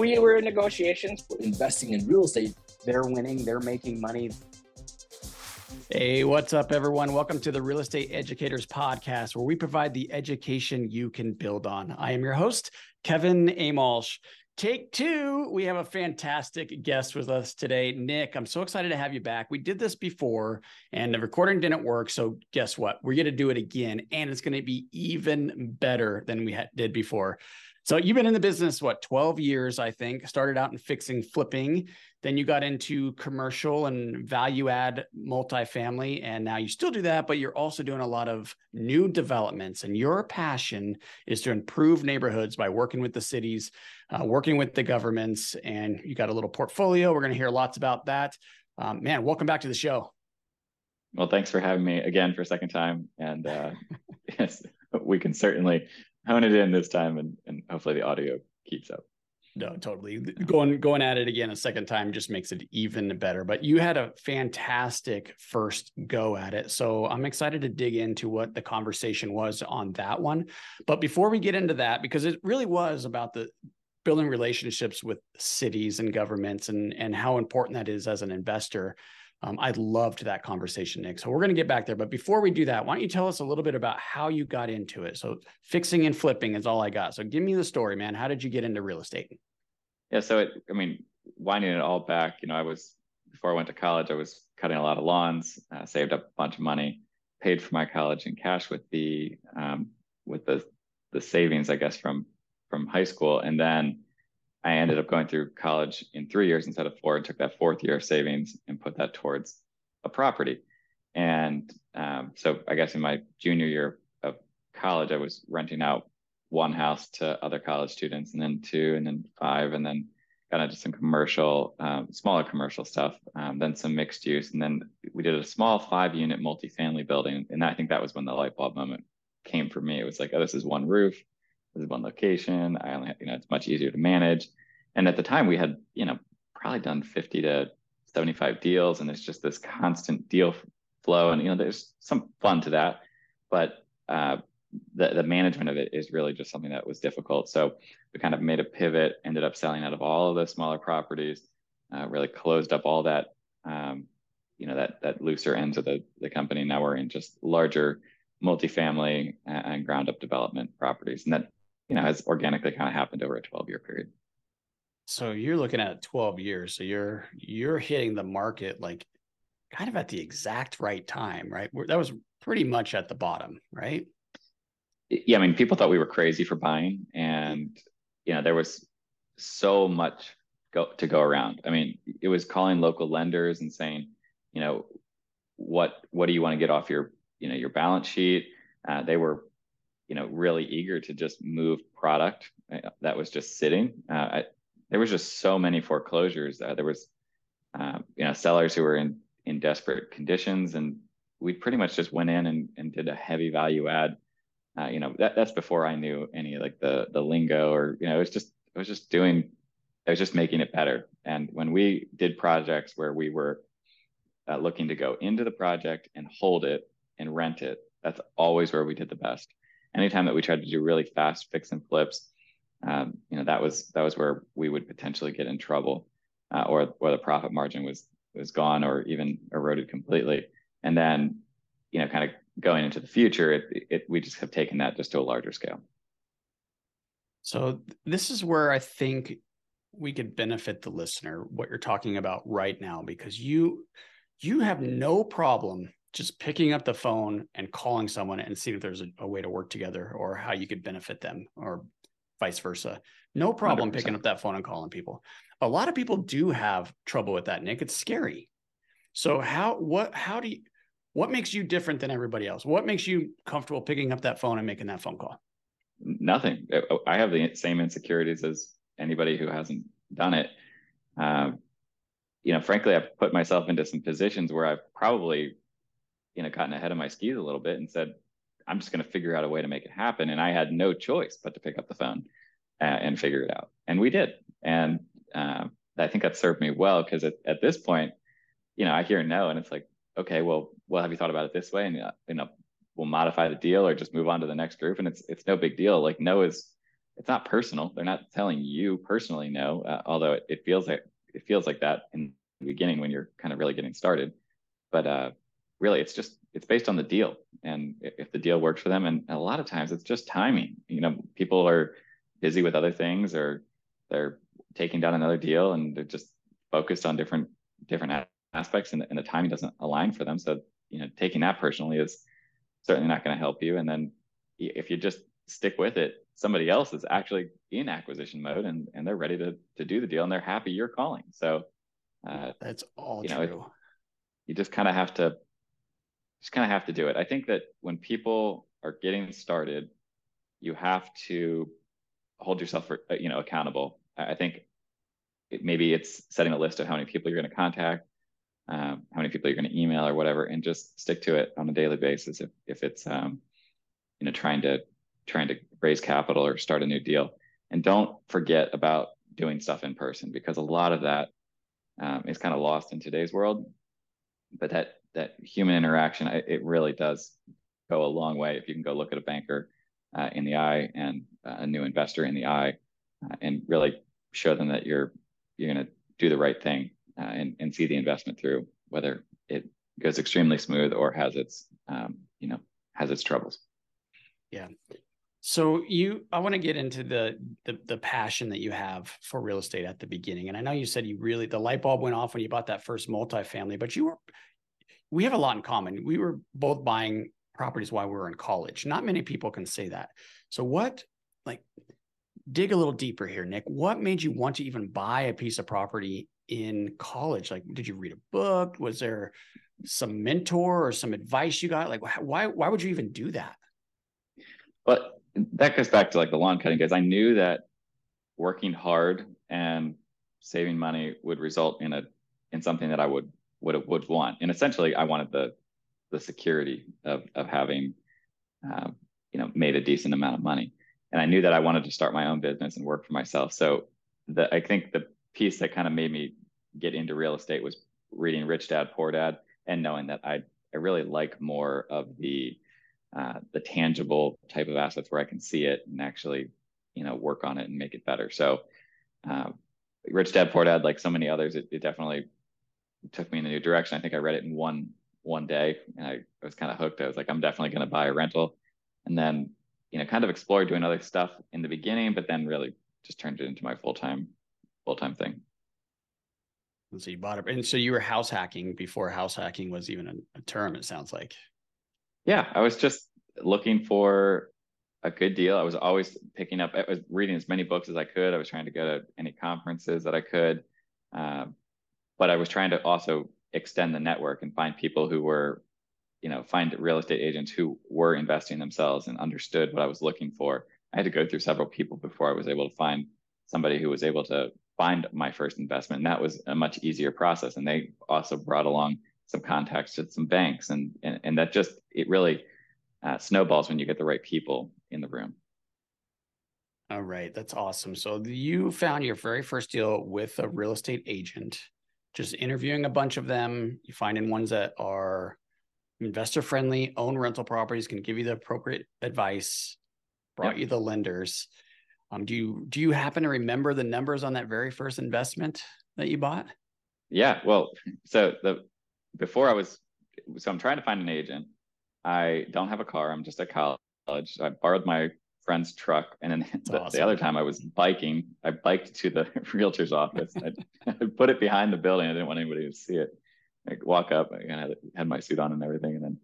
we were in negotiations. For investing in real estate, they're winning, they're making money. Hey, what's up, everyone? Welcome to the Real Estate Educators Podcast, where we provide the education you can build on. I am your host, Kevin Amolsch. Take two. We have a fantastic guest with us today, Nick. I'm so excited to have you back. We did this before and the recording didn't work. So, guess what? We're going to do it again, and it's going to be even better than we had, did before. So, you've been in the business, what, 12 years, I think. Started out in fixing, flipping. Then you got into commercial and value add multifamily. And now you still do that, but you're also doing a lot of new developments. And your passion is to improve neighborhoods by working with the cities, uh, working with the governments. And you got a little portfolio. We're going to hear lots about that. Um, man, welcome back to the show. Well, thanks for having me again for a second time. And uh, yes, we can certainly hone it in this time and, and hopefully the audio keeps up. No totally. Going going at it again a second time just makes it even better but you had a fantastic first go at it. So i'm excited to dig into what the conversation was on that one. But before we get into that because it really was about the building relationships with cities and governments and and how important that is as an investor um, I loved that conversation, Nick. So we're going to get back there. But before we do that, why don't you tell us a little bit about how you got into it? So fixing and flipping is all I got. So give me the story, man. How did you get into real estate? Yeah. So it, I mean, winding it all back, you know, I was, before I went to college, I was cutting a lot of lawns, uh, saved up a bunch of money, paid for my college in cash with the, um, with the, the savings, I guess, from, from high school. And then I ended up going through college in three years instead of four. and took that fourth year of savings and put that towards a property. And um, so I guess in my junior year of college, I was renting out one house to other college students, and then two, and then five, and then got into some commercial, um, smaller commercial stuff, um, then some mixed use, and then we did a small five-unit multifamily building, and I think that was when the light bulb moment came for me. It was like, oh, this is one roof, this is one location. I only, have, you know, it's much easier to manage. And at the time, we had, you know, probably done 50 to 75 deals, and it's just this constant deal flow, and you know, there's some fun to that, but uh, the the management of it is really just something that was difficult. So we kind of made a pivot, ended up selling out of all of the smaller properties, uh, really closed up all that. Um, you know that that looser ends of the the company. Now we're in just larger multifamily and ground up development properties, and that you know, has organically kind of happened over a 12 year period. So you're looking at 12 years. So you're you're hitting the market like kind of at the exact right time, right? That was pretty much at the bottom, right? Yeah, I mean, people thought we were crazy for buying, and you know, there was so much go to go around. I mean, it was calling local lenders and saying, you know, what what do you want to get off your you know your balance sheet? Uh, they were you know really eager to just move product uh, that was just sitting. Uh, I, there was just so many foreclosures. Uh, there was um, you know sellers who were in in desperate conditions, and we pretty much just went in and, and did a heavy value add. Uh, you know that that's before I knew any like the the lingo or you know it was just it was just doing I was just making it better. And when we did projects where we were uh, looking to go into the project and hold it and rent it, that's always where we did the best anytime that we tried to do really fast fix and flips, um, you know, that was that was where we would potentially get in trouble, uh, or or the profit margin was was gone or even eroded completely. And then, you know, kind of going into the future, it, it we just have taken that just to a larger scale. So this is where I think we could benefit the listener what you're talking about right now because you you have no problem just picking up the phone and calling someone and seeing if there's a, a, way to work together or how you could benefit them or vice versa. No problem 100%. picking up that phone and calling people. A lot of people do have trouble with that, Nick. It's scary. So how what how do you what makes you different than everybody else? What makes you comfortable picking up that phone and making that phone call? Nothing. I have the same insecurities as anybody who hasn't done it. Um, you know, frankly, I've put myself into some positions where I've probably you know gotten ahead of my skis a little bit and said i'm just going to figure out a way to make it happen. And i had no choice but to pick up the phone uh, and figure it out. And we did. And uh, i think that served me well because at, at this point you know i hear no and it's like okay well well have you thought about it this way? And uh, you know we'll modify the deal or just move on to the next group. And it's it's no big deal. Like no is it's not personal. They're not telling you personally no, uh, although it, it, feels like it feels like that in the beginning when you're kind of really getting started. But uh, really, it's just it's based on the deal, and if the deal works for them, and a lot of times it's just timing. You know, people are busy with other things, or they're taking down another deal, and they're just focused on different different aspects, and, and the timing doesn't align for them. So you know, taking that personally is certainly not going to help you. And then if you just stick with it, somebody else is actually in acquisition mode and, and they're ready to, to do the deal and they're happy you're calling. So uh, that's all you true. Know, you just kind of have to just kind of have to do it. I think that when people are getting started, you have to hold yourself for, uh, you know accountable. I think it, maybe it's setting a list of how many people you're going to contact, um, how many people you're going to email or whatever, and just stick to it on a daily basis. If if it's um, you know trying to trying to raise capital or start a new deal. And don't forget about doing stuff in person because a lot of that um, is kind of lost in today's world. But that that human interaction, it really does go a long way. If you can go look at a banker uh, in the eye and uh, a new investor in the eye, uh, and really show them that you're you're going to do the right thing uh, and and see the investment through, whether it goes extremely smooth or has its um, you know has its troubles. Yeah. So you, I want to get into the, the the passion that you have for real estate at the beginning, and I know you said you really the light bulb went off when you bought that first multifamily, but you were, we have a lot in common. We were both buying properties while we were in college. Not many people can say that. So what, like, dig a little deeper here, Nick. What made you want to even buy a piece of property in college? Like, did you read a book? Was there some mentor or some advice you got? Like, why why would you even do that? But that goes back to like the lawn cutting guys. I knew that working hard and saving money would result in a in something that I would would it would want. And essentially, I wanted the the security of of having uh, you know made a decent amount of money. And I knew that I wanted to start my own business and work for myself. So the I think the piece that kind of made me get into real estate was reading Rich Dad Poor Dad and knowing that I I really like more of the uh, the tangible type of assets where I can see it and actually, you know, work on it and make it better. So, uh, Rich Dad Poor Dad, like so many others, it, it, definitely took me in a new direction. I think I read it in one one day, and I, I was kind of hooked. I was like, I'm definitely going to buy a rental, and then, you know, kind of explored doing other stuff in the beginning, but then really just turned it into my full time full time thing. And so you bought it, and so you were house hacking before house hacking was even a, a term. It sounds like. Yeah, I was just looking for a good deal. I was always picking up, I was reading as many books as I could. I was trying to go to any conferences that I could. Um, but I was trying to also extend the network and find people who were, you know, find real estate agents who were investing themselves and understood what I was looking for. I had to go through several people before I was able to find somebody who was able to find my first investment. And that was a much easier process. And they also brought along some contacts to some banks, and and, and that just it really uh, snowballs when you get the right people in the room. All right, that's awesome. So you found your very first deal with a real estate agent, just interviewing a bunch of them. You finding ones that are investor friendly, own rental properties, can give you the appropriate advice. Brought yep. you the lenders. Um, do you do you happen to remember the numbers on that very first investment that you bought? Yeah, well, so the before I was, so I'm trying to find an agent. I don't have a car. I'm just at college. I borrowed my friend's truck, and then the, awesome. the, other time I was biking. I biked to the realtor's office. I, I, put it behind the building. I didn't want anybody to see it. I walk up. And I had, had my suit on and everything, and then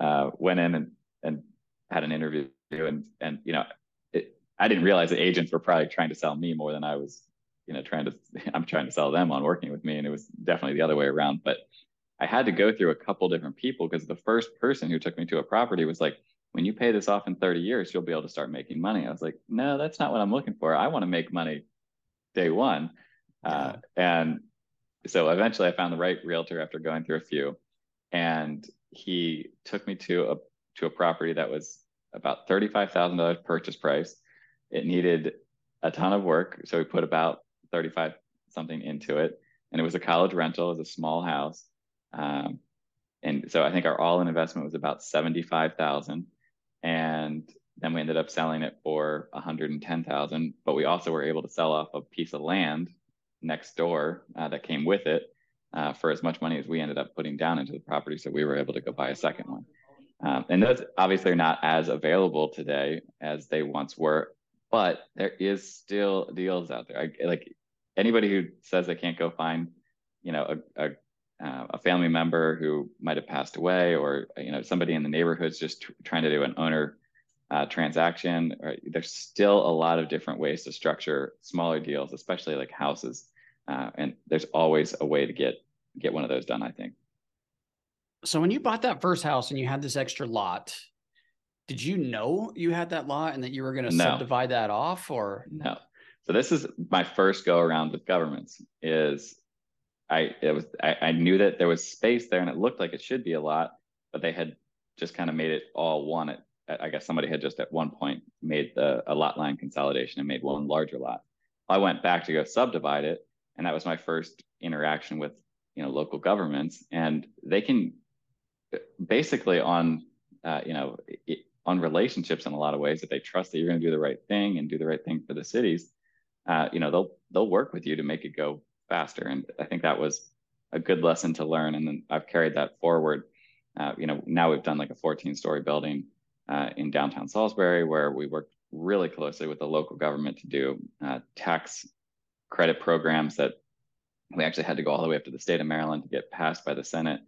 uh, went in and and had an interview. And and you know, it, I didn't realize the agents were probably trying to sell me more than I was, you know, trying to. I'm trying to sell them on working with me, and it was definitely the other way around. But I had to go through a couple different people because the first person who took me to a property was like, when you pay this off in 30 years, you'll be able to start making money. I was like, no, that's not what I'm looking for. I want to make money day one. Uh, and so eventually I found the right realtor after going through a few. And he took me to a to a property that was about $35,000 purchase price. It needed a ton of work. So we put about 35 something into it. And it was a college rental, it was a small house. Um, and so I think our all-in investment was about 75,000 and then we ended up selling it for 110,000. But we also were able to sell off a piece of land next door uh, that came with it uh, for as much money as we ended up putting down into the property. So we were able to go buy a second one. Um, and those obviously are not as available today as they once were, but there is still deals out there. I, like anybody who says they can't go find, you know, a, a, uh, a family member who might have passed away, or you know, somebody in the neighborhood's just trying to do an owner uh, transaction. Right? There's still a lot of different ways to structure smaller deals, especially like houses. Uh, and there's always a way to get get one of those done. I think. So when you bought that first house and you had this extra lot, did you know you had that lot and that you were going to no. subdivide that off, or no? So this is my first go around with governments. Is I it was I, I knew that there was space there and it looked like it should be a lot, but they had just kind of made it all one at I guess somebody had just at one point made the, a lot line consolidation and made one larger lot. I went back to go subdivide it, and that was my first interaction with you know local governments, and they can basically on uh, you know on relationships in a lot of ways that they trust that you're going to do the right thing and do the right thing for the cities. Uh, you know they'll they'll work with you to make it go faster, and I think that was a good lesson to learn, and then I've carried that forward. Uh, you know now we've done like a 14 story building uh, in downtown Salisbury, where we worked really closely with the local government to do uh, tax credit programs that we actually had to go all the way up to the state of Maryland to get passed by the Senate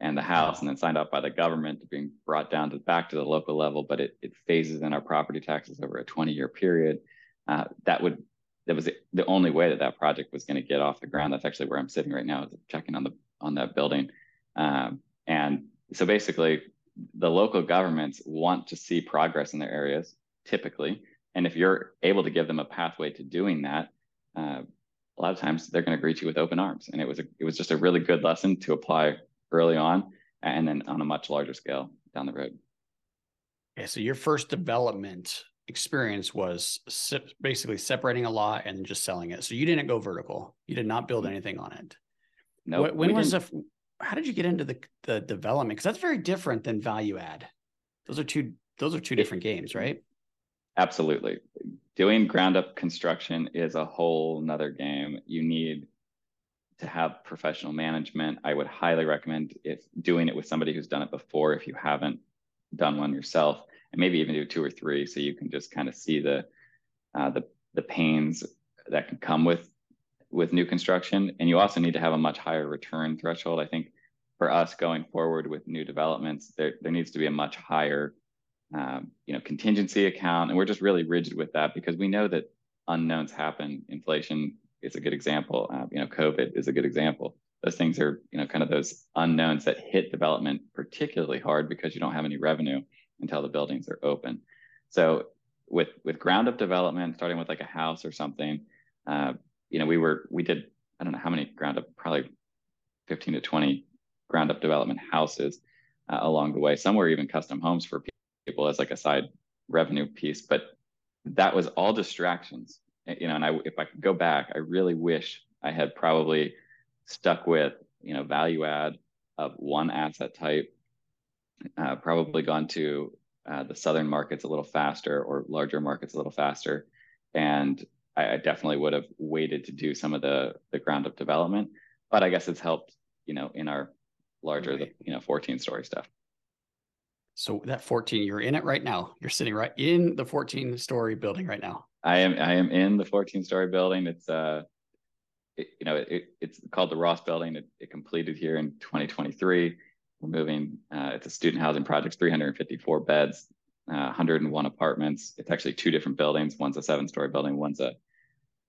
and the House, and then signed off by the government to being brought down to back to the local level. But it, it phases in our property taxes over a 20 year period. Uh, that would that was the only way that that project was going to get off the ground. That's actually where I'm sitting right now, checking on the on that building. Um, and so basically, the local governments want to see progress in their areas typically and if you're able to give them a pathway to doing that uh, a lot of times they're going to greet you with open arms and it was a, it was just a really good lesson to apply early on and then on a much larger scale down the road okay so your first development experience was basically separating a lot and just selling it so you didn't go vertical you did not build mm-hmm. anything on it no nope, when was the how did you get into the the development? Because that's very different than value add. Those are two those are two different games, right? Absolutely. Doing ground up construction is a whole nother game. You need to have professional management. I would highly recommend if doing it with somebody who's done it before if you haven't done one yourself, and maybe even do two or three so you can just kind of see the uh, the the pains that can come with with new construction. And you also need to have a much higher return threshold. I think for us going forward with new developments, there, there needs to be a much higher um, you know, contingency account. And we're just really rigid with that because we know that unknowns happen. Inflation is a good example. Uh, you know, COVID is a good example. Those things are, you know, kind of those unknowns that hit development particularly hard because you don't have any revenue until the buildings are open. So with with ground up development, starting with like a house or something, uh, you know, we were we did I don't know how many ground up, probably 15 to 20 ground up development houses uh, along the way. Some were even custom homes for people as like a side revenue piece, but that was all distractions. You know, and I if I could go back, I really wish I had probably stuck with you know value add of one asset type. Uh, probably gone to uh, the southern markets a little faster or larger markets a little faster, and I, I definitely would have waited to do some of the the ground up development. But I guess it's helped, you know, in our larger, right. the you know, 14 story stuff. So that 14, you're in it right now. You're sitting right in the 14 story building right now. I am. I am in the 14 story building. It's uh, it, you know, it, it's called the Ross Building. It, it completed here in 2023. We're moving. Uh, it's a student housing project, 354 beds, uh, 101 apartments. It's actually two different buildings. One's a seven story building. One's a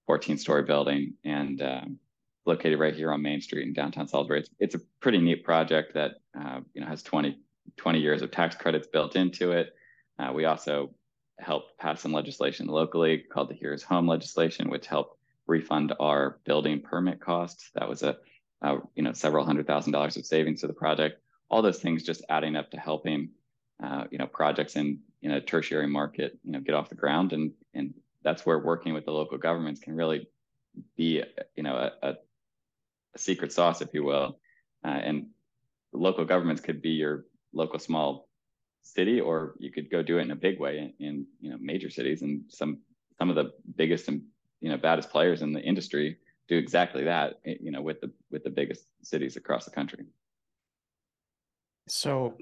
14 story building and um, located right here on Main Street in downtown Salisbury. It's, it's a pretty neat project that uh, you know has 20, 20 years of tax credits built into it. Uh, we also helped pass some legislation locally called the Here's Home legislation, which helped refund our building permit costs. That was a, you know several hundred thousand dollars of savings to the project. All those things just adding up to helping uh, you know projects in in a tertiary market you know get off the ground and and that's where working with the local governments can really be, you know, a, a, a secret sauce, if you will. Uh, and local governments could be your local small city, or you could go do it in a big way in, in you know major cities. And some some of the biggest and you know baddest players in the industry do exactly that. You know, with the with the biggest cities across the country. So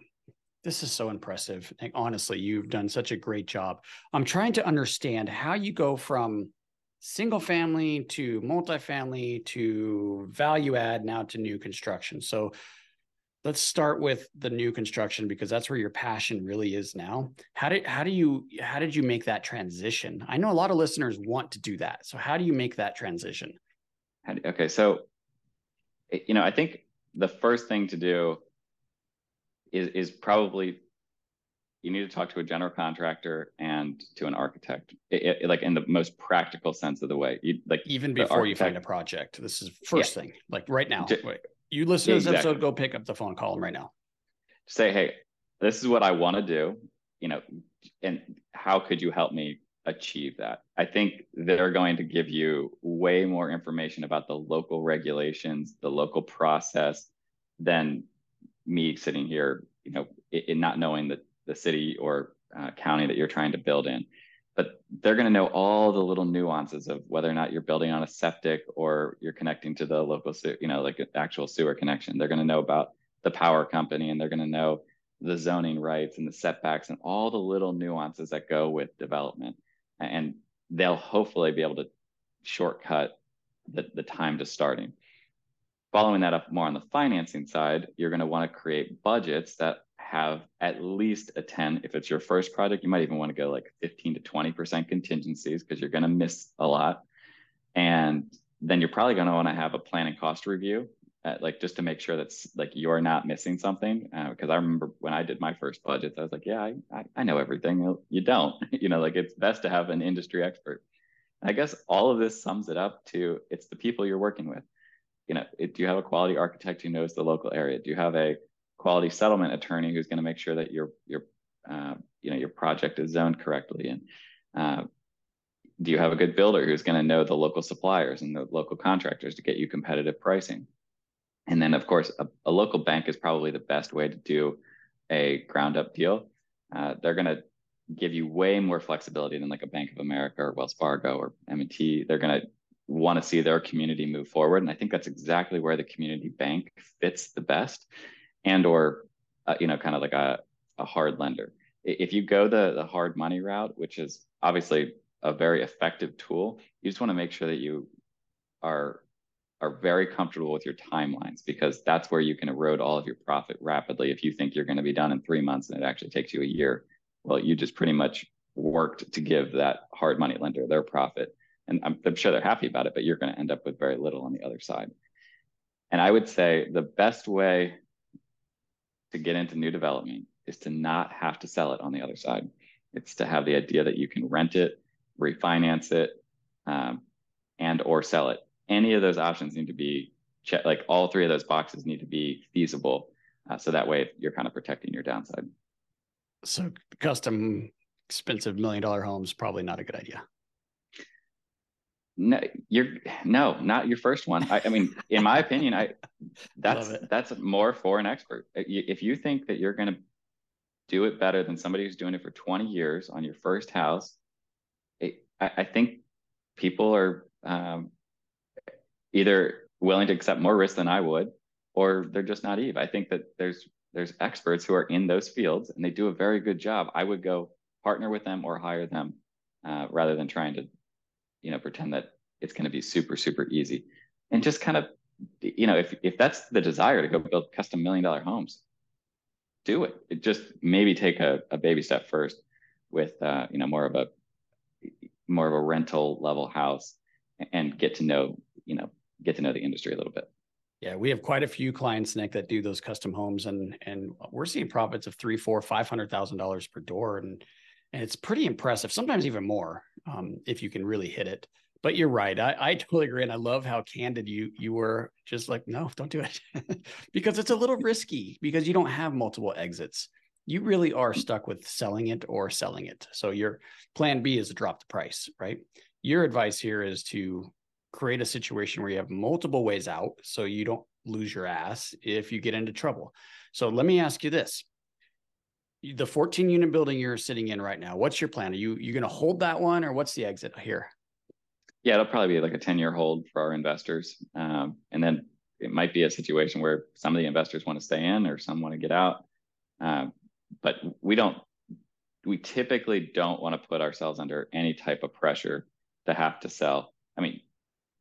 this is so impressive. And honestly, you've done such a great job. I'm trying to understand how you go from single family to multifamily to value add now to new construction. So let's start with the new construction because that's where your passion really is now. How did how do you how did you make that transition? I know a lot of listeners want to do that. So how do you make that transition? Okay, so eh, you know, I think the first thing to do is is probably you need to talk to a general contractor and to an architect it, it, like in the most practical sense of the way you like even before you find a project this is first yeah. thing like right now J- you listen to this exactly. episode go pick up the phone call them right now say hey this is what i want to do you know and how could you help me achieve that i think they're going to give you way more information about the local regulations the local process than me sitting here, you know, in not knowing the, the city or uh, county that you're trying to build in. But they're going to know all the little nuances of whether or not you're building on a septic or you're connecting to the local, you know, like an actual sewer connection. They're going to know about the power company and they're going to know the zoning rights and the setbacks and all the little nuances that go with development. And they'll hopefully be able to shortcut the, the time to starting. Following that up more on the financing side, you're going to want to create budgets that have at least a 10. If it's your first project, you might even want to go like 15 to 20% contingencies because you're going to miss a lot. And then you're probably going to want to have a plan and cost review, at, like just to make sure that's like you're not missing something. Because uh, I remember when I did my first budgets, I was like, yeah, I, I, I know everything. You don't, you know, like it's best to have an industry expert. I guess all of this sums it up to it's the people you're working with you know, do you have a quality architect who knows the local area? Do you have a quality settlement attorney who's going to make sure that your your uh, you know your project is zoned correctly? And uh, do you have a good builder who's going to know the local suppliers and the local contractors to get you competitive pricing? And then, of course, a, a local bank is probably the best way to do a ground up deal. Uh, they're going to give you way more flexibility than like a Bank of America or Wells Fargo or M&T. They're going to want to see their community move forward and i think that's exactly where the community bank fits the best and or uh, you know kind of like a, a hard lender. If you go the the hard money route which is obviously a very effective tool you just want to make sure that you are are very comfortable with your timelines because that's where you can erode all of your profit rapidly if you think you're going to be done in three months and it actually takes you a year. Well you just pretty much worked to give that hard money lender their profit and I'm, I'm sure they're happy about it, but you're going to end up with very little on the other side. And I would say the best way to get into new development is to not have to sell it on the other side. It's to have the idea that you can rent it, refinance it, um, and or sell it. Any of those options need to be. Like all three of those boxes need to be feasible, uh, so that way you're kind of protecting your downside. So custom, expensive million dollar homes probably not a good idea. No, you're no, not your first one. I, I mean, in my opinion, I that's that's more for an expert. If you think that you're going to do it better than somebody who's doing it for 20 years on your first house, it, I, I, think people are um, either willing to accept more risk than I would, or they're just naive. I think that there's there's experts who are in those fields and they do a very good job. I would go partner with them or hire them uh, rather than trying to you know pretend that it's going to be super super easy. And just kind of you know if if that's the desire to go build custom million dollar homes do it, it just maybe take a, a baby step first with uh, you know more of a more of a rental level house and get to know you know get to know the industry a little bit. Yeah, we have quite a few clients, Nick, that do those custom homes, and and we're seeing profits of three, four, five hundred thousand dollars per door, and and it's pretty impressive. Sometimes even more um, if you can really hit it. But you're right. I, I totally agree, and I love how candid you you were. Just like, no, don't do it, because it's a little risky because you don't have multiple exits. You really are stuck with selling it or selling it. So your plan B is to drop the price, right? Your advice here is to create a situation where you have multiple ways out, so you don't lose your ass if you get into trouble. So let me ask you this: the 14 unit building you're sitting in right now, what's your plan? Are you you going to hold that one or what's the exit here? Yeah, it'll probably be like a 10 year hold for our investors. Um, and then it might be a situation where some of the investors want to stay in or some want to get out. Um, but we don't, we typically don't want to put ourselves under any type of pressure to have to sell. I mean,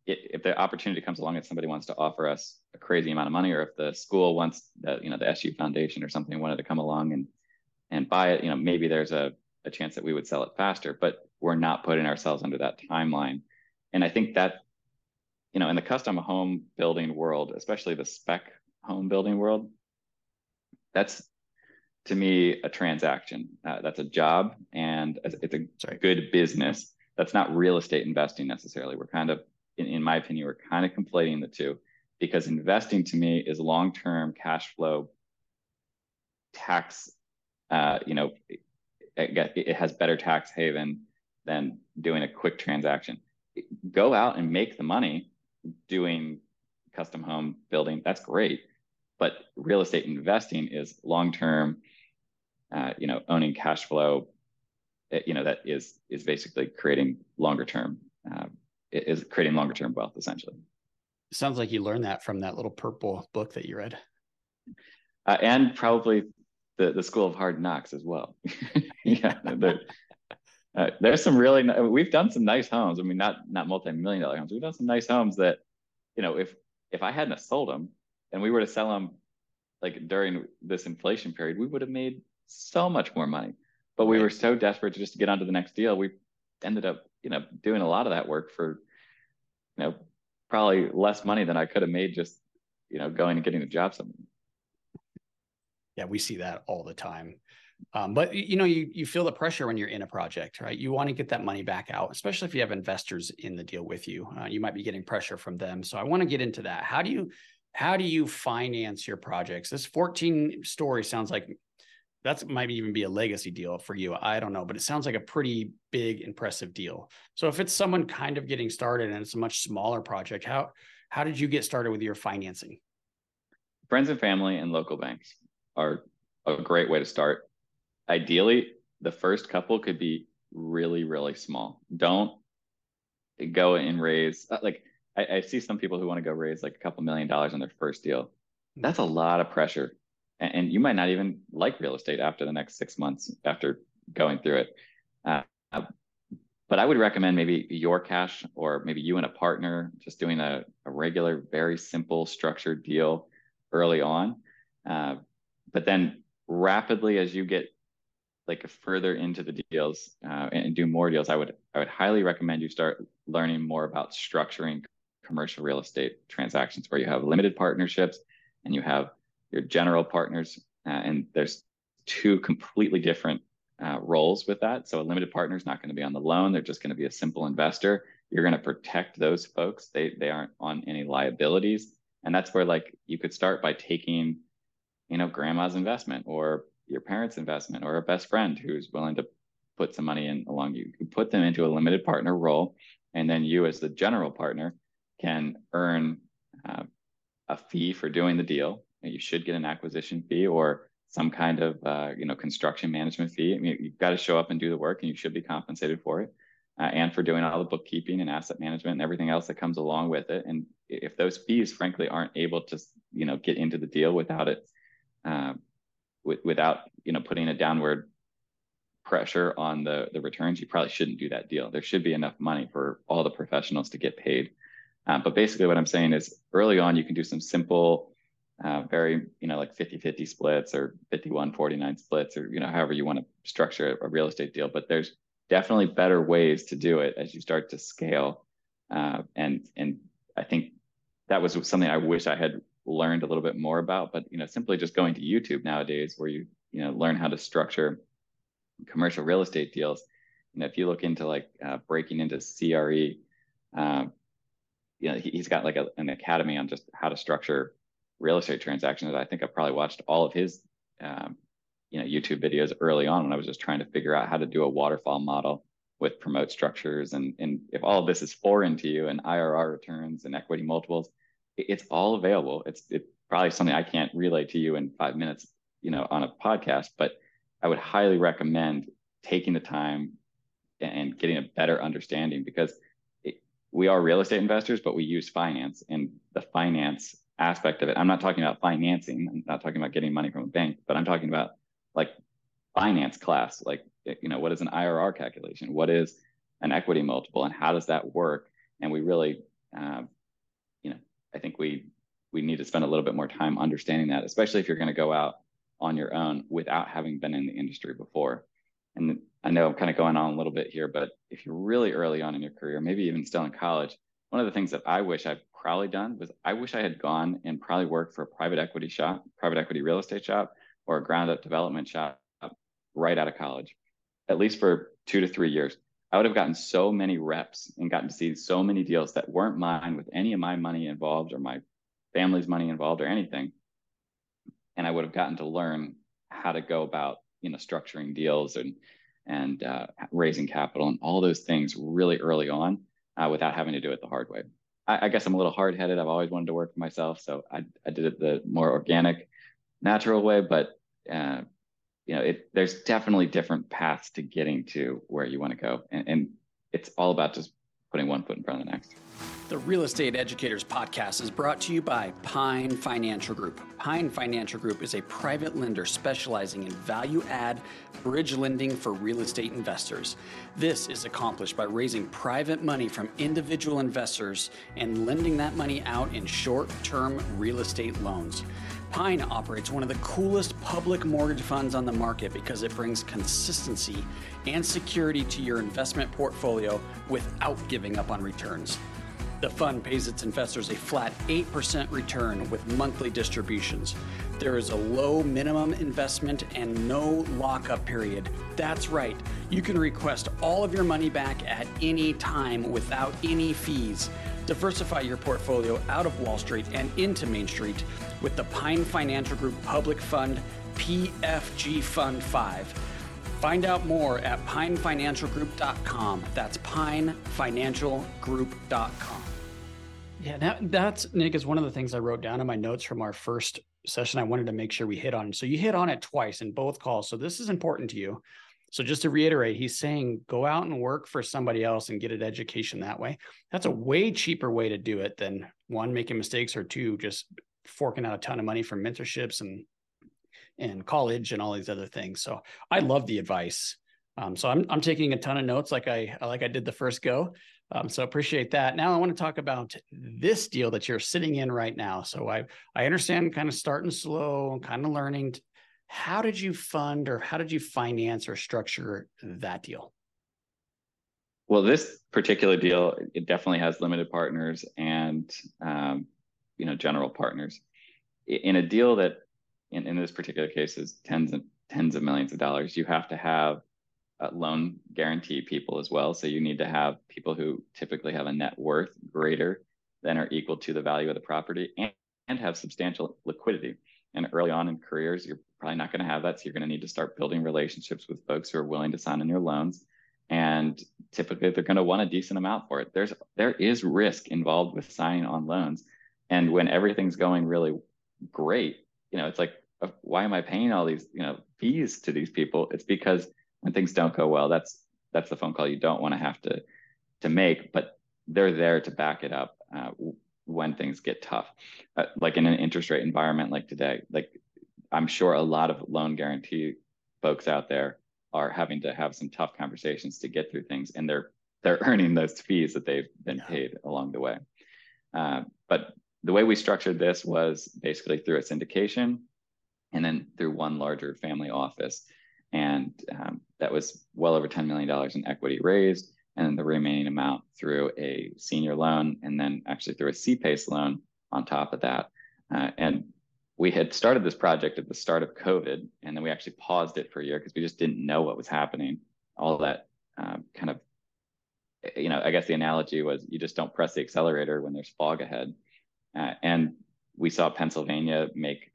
it, if the opportunity comes along and somebody wants to offer us a crazy amount of money, or if the school wants the, you know, the SU Foundation or something wanted to come along and and buy it, you know, maybe there's a, a chance that we would sell it faster, but we're not putting ourselves under that timeline. And I think that, you know, in the custom home building world, especially the spec home building world, that's to me a transaction. Uh, that's a job and it's a Sorry. good business. That's not real estate investing necessarily. We're kind of, in, in my opinion, we're kind of conflating the two because investing to me is long term cash flow tax uh, you know, it, it has better tax haven than doing a quick transaction. Go out and make the money doing custom home building. That's great, but real estate investing is long term. Uh, you know, owning cash flow. Eh, you know that is is basically creating longer term. Uh, is creating longer term wealth essentially. Sounds like you learned that from that little purple book that you read. Uh, and probably the, the school of hard knocks as well. yeah, uh, there's some really we've done some nice homes. I mean, not not multi-million dollar homes. We've done some nice homes that, you know, if if I hadn't sold them and we were to sell them like during this inflation period, we would have made so much more money. But we right. were so desperate to just get onto the next deal, we ended up, you know, doing a lot of that work for, you know, probably less money than I could have made just, you know, going and getting a job somewhere yeah, we see that all the time. Um, but you know, you you feel the pressure when you're in a project, right? You want to get that money back out, especially if you have investors in the deal with you. Uh, you might be getting pressure from them. So I want to get into that. How do you how do you finance your projects? This 14 story sounds like that's might even be a legacy deal for you. I don't know, but it sounds like a pretty big, impressive deal. So if it's someone kind of getting started and it's a much smaller project, how how did you get started with your financing? Friends and family and local banks are a great way to start. Ideally, the first couple could be really, really small. Don't go and raise uh, like I, I see some people who want to go raise like a couple million dollars on their first deal. That's a lot of pressure. And, and you might not even like real estate after the next six months after going through it. Uh, but I would recommend maybe your cash or maybe you and a partner just doing a, a regular, very simple structured deal early on. Uh, but then rapidly as you get like further into the deals uh, and do more deals, I would I would highly recommend you start learning more about structuring commercial real estate transactions where you have limited partnerships and you have your general partners uh, and there's two completely different uh, roles with that. So a limited partner is not going to be on the loan; they're just going to be a simple investor. You're going to protect those folks; they they aren't on any liabilities, and that's where like you could start by taking you know, grandma's investment or your parents' investment or a best friend who's willing to put some money in along you. You put them into a limited partner role, and then you, as the general partner, can earn uh, a fee for doing the deal. You should get an acquisition fee or some kind of uh, you know construction management fee. I mean, you've got to show up and do the work, and you should be compensated for it, uh, and for doing all the bookkeeping and asset management and everything else that comes along with it. And if those fees, frankly, aren't able to you know get into the deal without it uh, with, without you know putting a downward pressure on the the returns, you probably shouldn't do that deal. There should be enough money for all the professionals to get paid. Uh, but basically, what I'm saying is early on, you can do some simple, uh, very you know like 50-50 splits or 51-49 splits or you know however you want to structure a real estate deal. But there's definitely better ways to do it as you start to scale. Uh, and and I think that was something I wish I had learned a little bit more about but you know simply just going to youtube nowadays where you you know learn how to structure commercial real estate deals. You know if you look into like uh, breaking into cre um, you know he, has got like a, an academy on just how to structure real estate transactions i think i probably watched all of his um, you know youtube videos early on when i was just trying to figure out how to do a waterfall model with promote structures and and if all of this is foreign to you and irr returns and equity multiples it's all available. It's it's probably something I can't relay to you in five minutes, you know, on a podcast, but I would highly recommend taking the time and getting a better understanding because it, we are real estate investors, but we use finance and the finance aspect of it. I'm not talking about financing. I'm not talking about getting money from a bank, but I'm talking about like finance class. Like, you know, what is an IRR calculation? What is an equity multiple, and how does that work? And we really, uh, I think we we need to spend a little bit more time understanding that, especially if you're going to go out on your own without having been in the industry before. And I know I'm kind of going on a little bit here, but if you're really early on in your career, maybe even still in college, one of the things that I wish I've probably done was I wish I had gone and probably worked for a private equity shop, private equity real estate shop, or a ground up development shop right out of college, at least for two to three years. I would have gotten so many reps and gotten to see so many deals that weren't mine with any of my money involved or my family's money involved or anything. And I would have gotten to learn how to go about, you know, structuring deals and and uh, raising capital and all those things really early on uh, without having to do it the hard way. I, I guess I'm a little hard headed. I've always wanted to work for myself, so I, I did it the more organic, natural way. But uh, you know, it there's definitely different paths to getting to where you want to go, and, and it's all about just putting one foot in front of the next. The Real Estate Educators Podcast is brought to you by Pine Financial Group. Pine Financial Group is a private lender specializing in value add bridge lending for real estate investors. This is accomplished by raising private money from individual investors and lending that money out in short term real estate loans. Pine operates one of the coolest public mortgage funds on the market because it brings consistency and security to your investment portfolio without giving up on returns. The fund pays its investors a flat 8% return with monthly distributions. There is a low minimum investment and no lockup period. That's right, you can request all of your money back at any time without any fees. Diversify your portfolio out of Wall Street and into Main Street with the Pine Financial Group Public Fund PFG Fund 5. Find out more at pinefinancialgroup.com. That's pinefinancialgroup.com. Yeah, that, that's Nick is one of the things I wrote down in my notes from our first session. I wanted to make sure we hit on. So you hit on it twice in both calls. So this is important to you. So just to reiterate, he's saying go out and work for somebody else and get an education that way. That's a way cheaper way to do it than one making mistakes or two just forking out a ton of money for mentorships and and college and all these other things. So I love the advice. Um, so I'm I'm taking a ton of notes like I like I did the first go. Um, so appreciate that. Now I want to talk about this deal that you're sitting in right now. So I I understand kind of starting slow, and kind of learning. How did you fund or how did you finance or structure that deal? Well, this particular deal it definitely has limited partners and um, you know general partners. In a deal that in, in this particular case is tens and tens of millions of dollars, you have to have uh, loan guarantee people as well. So you need to have people who typically have a net worth greater than or equal to the value of the property and, and have substantial liquidity. And early on in careers, you're probably not going to have that. So you're going to need to start building relationships with folks who are willing to sign on your loans. And typically they're going to want a decent amount for it. There's there is risk involved with signing on loans. And when everything's going really great, you know, it's like, uh, why am I paying all these, you know, fees to these people? It's because when things don't go well, that's that's the phone call you don't want to have to to make, but they're there to back it up uh, when things get tough. Uh, like in an interest rate environment like today, like I'm sure a lot of loan guarantee folks out there are having to have some tough conversations to get through things, and they're they're earning those fees that they've been paid along the way. Uh, but the way we structured this was basically through a syndication, and then through one larger family office and um, that was well over $10 million in equity raised, and the remaining amount through a senior loan, and then actually through a C-PACE loan on top of that. Uh, and we had started this project at the start of COVID, and then we actually paused it for a year because we just didn't know what was happening. All that um, kind of, you know, I guess the analogy was you just don't press the accelerator when there's fog ahead. Uh, and we saw Pennsylvania make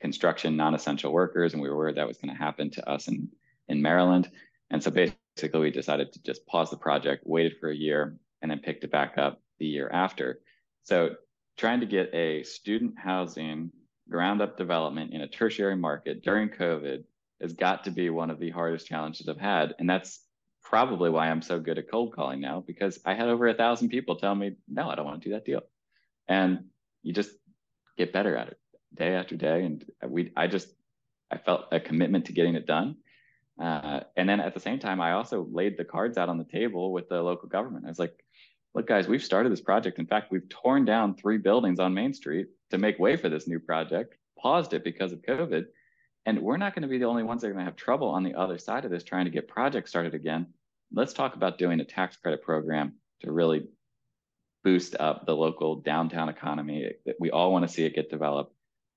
construction non-essential workers, and we were worried that was going to happen to us in in Maryland. And so basically, we decided to just pause the project, waited for a year, and then picked it back up the year after. So trying to get a student housing ground up development in a tertiary market during COVID has got to be one of the hardest challenges I've had. And that's probably why I'm so good at cold calling now because I had over a thousand people tell me, no, I don't want to do that deal. And you just get better at it day after day. And we, I just, I felt a commitment to getting it done. Uh, and then at the same time, I also laid the cards out on the table with the local government. I was like, look, guys, we've started this project. In fact, we've torn down three buildings on Main Street to make way for this new project, paused it because of COVID. And we're not going to be the only ones that are going to have trouble on the other side of this trying to get projects started again. Let's talk about doing a tax credit program to really boost up the local downtown economy. We all want to see it get developed.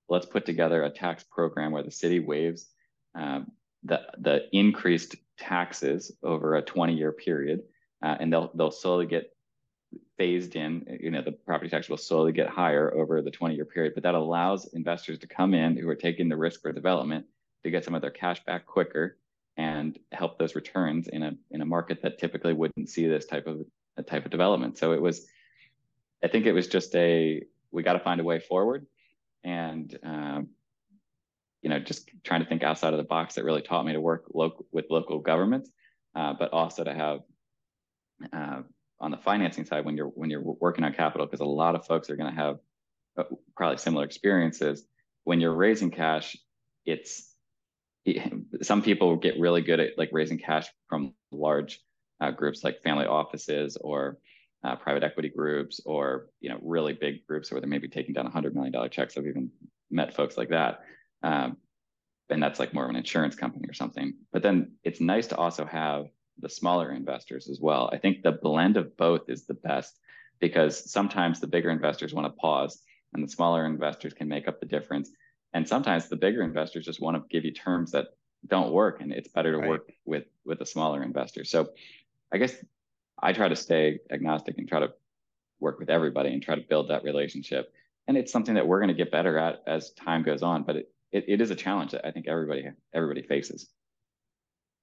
Let's put together a tax program where the city waives um, the the increased taxes over a 20 year period, uh, and they'll they'll slowly get phased in. You know, the property tax will slowly get higher over the 20 year period, but that allows investors to come in who are taking the risk for development to get some of their cash back quicker and help those returns in a in a market that typically wouldn't see this type of a type of development. So it was, I think it was just a we got to find a way forward, and um, you know just trying to think outside of the box that really taught me to work with local governments, uh, but also to have uh, on the financing side when you're when you're working on capital because a lot of folks are going to have uh, probably similar experiences. When you're raising cash it's some people get really good at like raising cash from large uh, groups like family offices or uh, private equity groups or you know really big groups where they may be taking down $100 million checks i've even met folks like that um, and that's like more of an insurance company or something but then it's nice to also have the smaller investors as well. I think the blend of both is the best because sometimes the bigger investors want to pause and the smaller investors can make up the difference. And sometimes the bigger investors just want to give you terms that don't work and it's better to right. work with with a smaller investor. So I guess I try to stay agnostic and try to work with everybody and try to build that relationship. And it's something that we're going to get better at as time goes on, but it, it, it is a challenge that I think everybody everybody faces.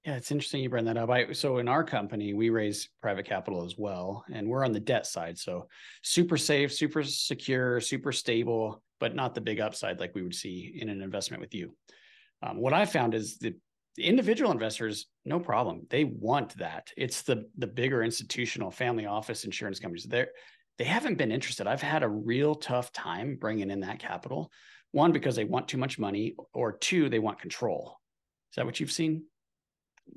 Yeah, it's interesting you bring that up. I so in our company, we raise private capital as well, and we're on the debt side. So super safe, super secure, super stable, but not the big upside like we would see in an investment with you. Um, what I found is the, individual investors, no problem. They want that. It's the the bigger institutional family office insurance companies. They're they haven't been interested. I've had a real tough time bringing in that capital. One because they want too much money, or two they want control. Is that what you've seen?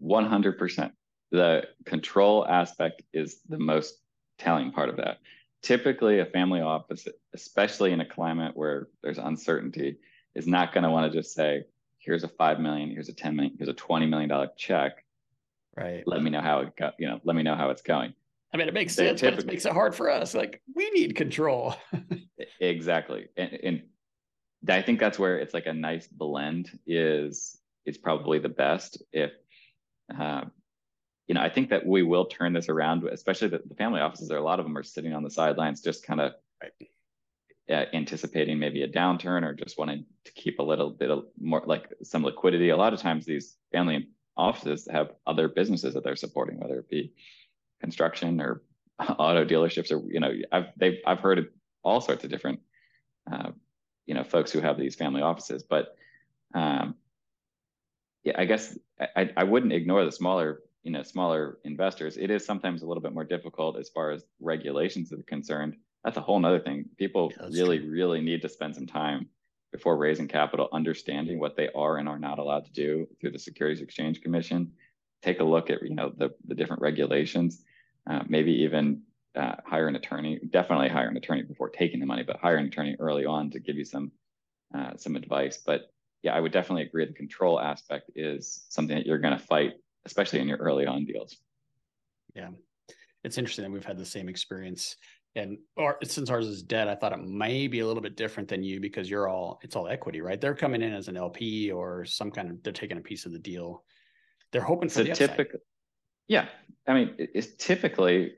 100%. The control aspect is the most telling part of that. Typically, a family office, especially in a climate where there's uncertainty, is not going to want to just say, here's a 5 million, here's a 10 million, here's a 20 million dollar check. Right. Let me know how it go, you know, let me know how it's going. I mean, it makes they sense, but it makes it hard for us. Like we need control. exactly. And, and I think that's where it's like a nice blend is it's probably the best if uh, you know, I think that we will turn this around, especially the, the family offices. There, a lot of them are sitting on the sidelines, just kind of right. Uh, anticipating maybe a downturn or just wanting to keep a little bit of more like some liquidity. A lot of times, these family offices have other businesses that they're supporting, whether it be construction or auto dealerships, or you know, I've they've I've heard of all sorts of different, uh, you know, folks who have these family offices, but um, yeah, I guess I, I wouldn't ignore the smaller, you know, smaller investors. It is sometimes a little bit more difficult as far as regulations are concerned. That's a whole nother thing. People yeah, really, true. really need to spend some time before raising capital, understanding what they are and are not allowed to do through the Securities Exchange Commission. Take a look at, you know, the, the different regulations, uh, maybe even uh, hire an attorney, definitely hire an attorney before taking the money, but hire an attorney early on to give you some, uh, some advice. But yeah, I would definitely agree. The control aspect is something that you're going to fight, especially in your early on deals. Yeah, it's interesting that we've had the same experience. And or since ours is dead, I thought it may be a little bit different than you because you're all it's all equity, right? They're coming in as an LP or some kind of they're taking a piece of the deal. They're hoping for so the typical. Yeah, I mean, it's typically,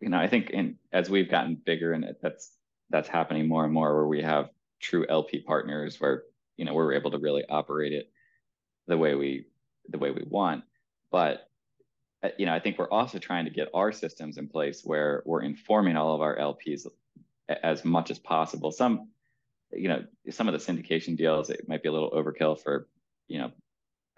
you know, I think in as we've gotten bigger, and that's that's happening more and more, where we have true LP partners where you know we're able to really operate it the way we the way we want but you know i think we're also trying to get our systems in place where we're informing all of our lps as much as possible some you know some of the syndication deals it might be a little overkill for you know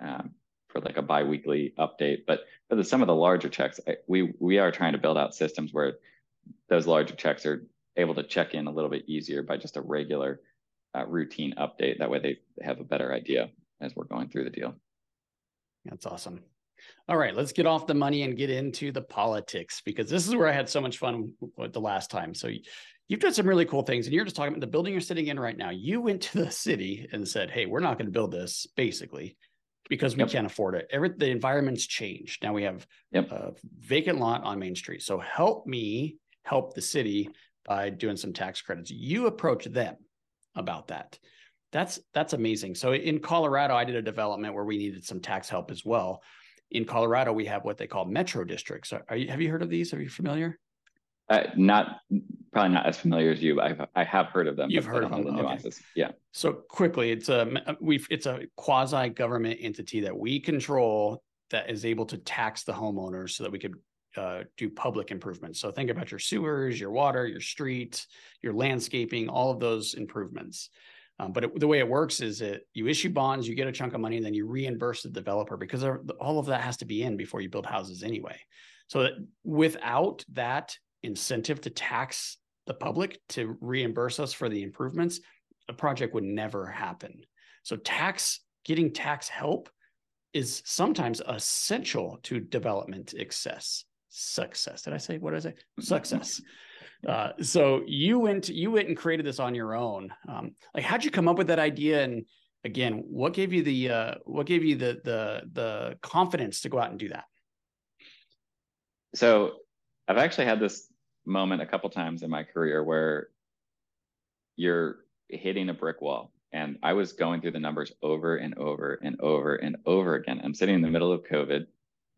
um, for like a biweekly update. But for the, some of the larger checks, we we are trying to build out systems where those larger checks are able to check in a little bit easier by just a regular uh, routine update. That way they have a better idea as we're going through the deal. That's awesome. All right, let's get off the money and get into the politics because this is where I had so much fun the last time. So you've done some really cool things and you're just talking about the building you're sitting in right now. You went to the city and said, "Hey, we're not going to build this basically because we yep. can't afford it. Every the environment's changed. Now we have yep. a vacant lot on Main Street. So help me help the city by doing some tax credits. You approach them about that. That's that's amazing. So in Colorado, I did a development where we needed some tax help as well. In Colorado, we have what they call metro districts. Are you, have you heard of these? Are you familiar? Uh, not probably not as familiar as you. I've I have heard of them. You've heard of them. The nuances. Okay. Yeah. So quickly, it's a we it's a quasi government entity that we control that is able to tax the homeowners so that we could uh, do public improvements. So think about your sewers, your water, your street, your landscaping, all of those improvements. Um, but it, the way it works is that you issue bonds, you get a chunk of money, and then you reimburse the developer because all of that has to be in before you build houses anyway. So that without that incentive to tax the public to reimburse us for the improvements, a project would never happen. So tax getting tax help is sometimes essential to development success success. Did I say what did I say? Success. Uh, so you went you went and created this on your own. Um, like how'd you come up with that idea? And again, what gave you the uh, what gave you the the the confidence to go out and do that? So I've actually had this moment a couple times in my career where you're hitting a brick wall. And I was going through the numbers over and over and over and over again. I'm sitting in the middle of COVID.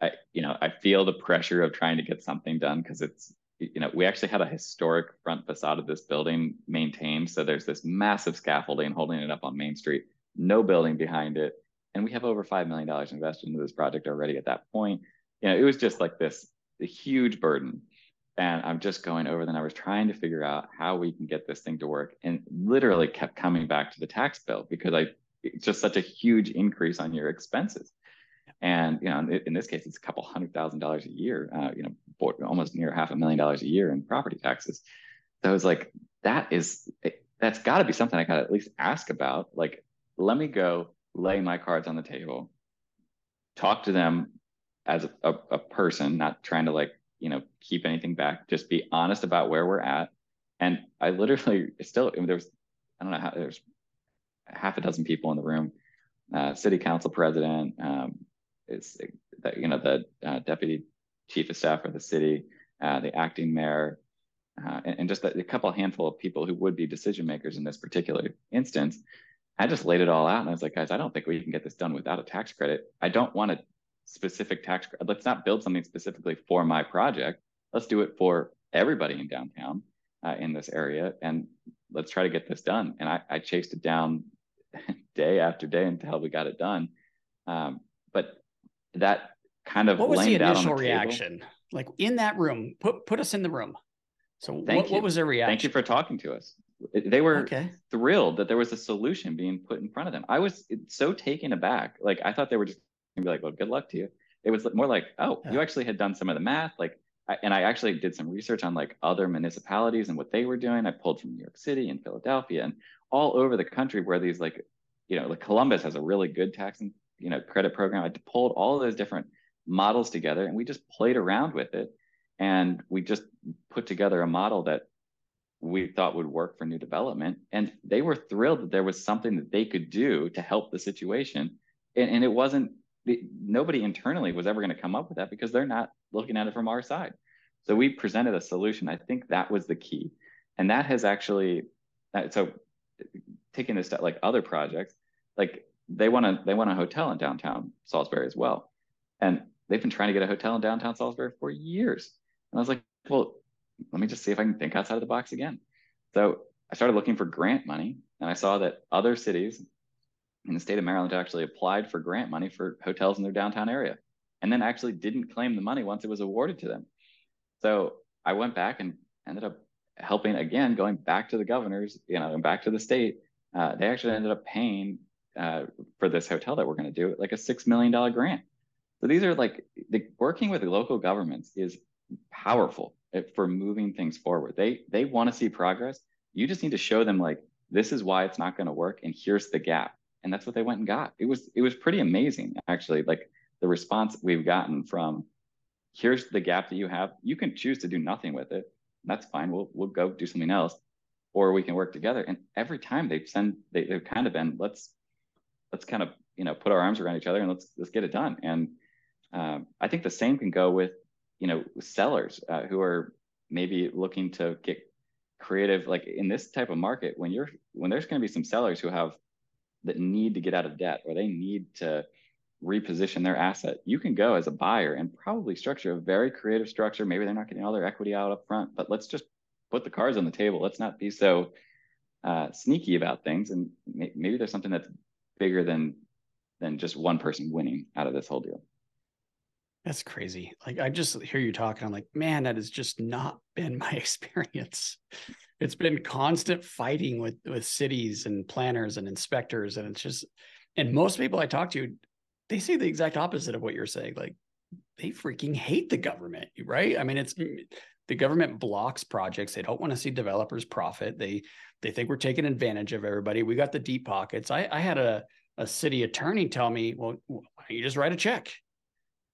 I, you know, I feel the pressure of trying to get something done because it's, you know, we actually had a historic front facade of this building maintained. So there's this massive scaffolding holding it up on Main Street, no building behind it. And we have over $5 million invested into this project already at that point. You know, it was just like this huge burden. And I'm just going over the numbers, trying to figure out how we can get this thing to work. And literally kept coming back to the tax bill because I, it's just such a huge increase on your expenses. And you know, in this case, it's a couple hundred thousand dollars a year. Uh, you know, almost near half a million dollars a year in property taxes. So I was like, that is that's got to be something I got to at least ask about. Like, let me go lay my cards on the table, talk to them as a, a, a person, not trying to like you know keep anything back. Just be honest about where we're at. And I literally still I mean, I don't know how there's half a dozen people in the room, uh, city council president, um, is that you know the uh, deputy chief of staff for the city, uh, the acting mayor, uh, and, and, just a, a couple handful of people who would be decision makers in this particular instance. I just laid it all out, and I was like, guys, I don't think we can get this done without a tax credit. I don't want a specific tax credit. Let's not build something specifically for my project. Let's do it for everybody in downtown uh, in this area, and let's try to get this done. And I, I chased it down day after day until we got it done. Um, but that kind of what was the initial the reaction table. like in that room put put us in the room. So Thank what, what, was their reaction? Thank you for talking to us. They were okay. thrilled that there was a solution being put in front of them. I was so taken aback. Like i thought they were just gonna be like well good luck to you. It was more like oh yeah. you actually had done some of the math like I, and i actually did some research on like other municipalities and what they were doing. I pulled from new york city and philadelphia and all over the country where these like you know like columbus has a really good tax you know credit program. I pulled all those different models together and we just played around with it, and we just put together a model that we thought would work for new development. And they were thrilled that there was something that they could do to help the situation. And, and it wasn't nobody internally was ever going to come up with that because they're not looking at it from our side. So we presented a solution. I think that was the key. And that has actually, so taking a step like other projects, like they want to they want a hotel in downtown Salisbury as well, and they've been trying to get a hotel in downtown Salisbury for years. And I was like, well, let me just see if I can think outside of the box again. So I started looking for grant money, and I saw that other cities in the state of Maryland actually applied for grant money for hotels in their downtown area, and then actually didn't claim the money once it was awarded to them. So I went back and ended up helping again, going back to the governors, you know, and back to the state. Uh, they actually ended up paying uh, for this hotel that we're going to do like a six million dollar grant. So these are like the, working with local governments is powerful for moving things forward. They they want to see progress. You just need to show them like this is why it's not going to work, and here's the gap. And that's what they went and got. It was it was pretty amazing actually. Like the response we've gotten from here's the gap that you have. You can choose to do nothing with it. That's fine. We'll we'll go do something else, or we can work together. And every time they've sent they, they've kind of been let's let's kind of you know put our arms around each other and let's let's get it done. And um, I think the same can go with you know sellers uh, who are maybe looking to get creative like in this type of market when you're when there's going to be some sellers who have that need to get out of debt or they need to reposition their asset you can go as a buyer and probably structure a very creative structure. Maybe they're not getting all their equity out up front but let's just put the cards on the table. Let's not be so uh, sneaky about things. And may- maybe there's something that's bigger than than just one person winning out of this whole deal that's crazy. Like I just hear you talking. And I'm like, man, that has just not been my experience. It's been constant fighting with with cities and planners and inspectors, and it's just. And most people I talk to, they say the exact opposite of what you're saying. Like they freaking hate the government, right? I mean, it's the government blocks projects. They don't want to see developers profit. They they think we're taking advantage of everybody. We got the deep pockets. I I had a a city attorney tell me, well, why don't you just write a check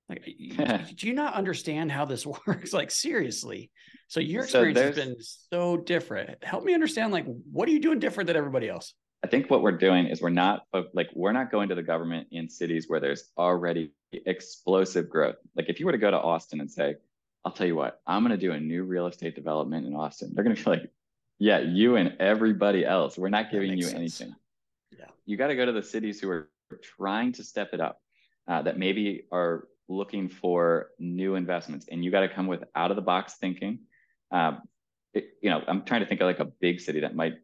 like, do you not understand how this works? Like, seriously. So your experience so has been so different. Help me understand, like, what are you doing different than everybody else? I think what we're doing is we're not uh, like we're not going to the government in cities where there's already explosive growth. Like if you were to go to Austin and say, "I'll tell you what, I'm going to do a new real estate development in Austin," they're going to be like, "Yeah, you and everybody else. We're not giving you sense. anything." Yeah, you got to go to the cities who are trying to step it up, uh, that maybe are looking for new investments and you got to come with out of the box thinking um, it, you know i'm trying to think of like a big city that might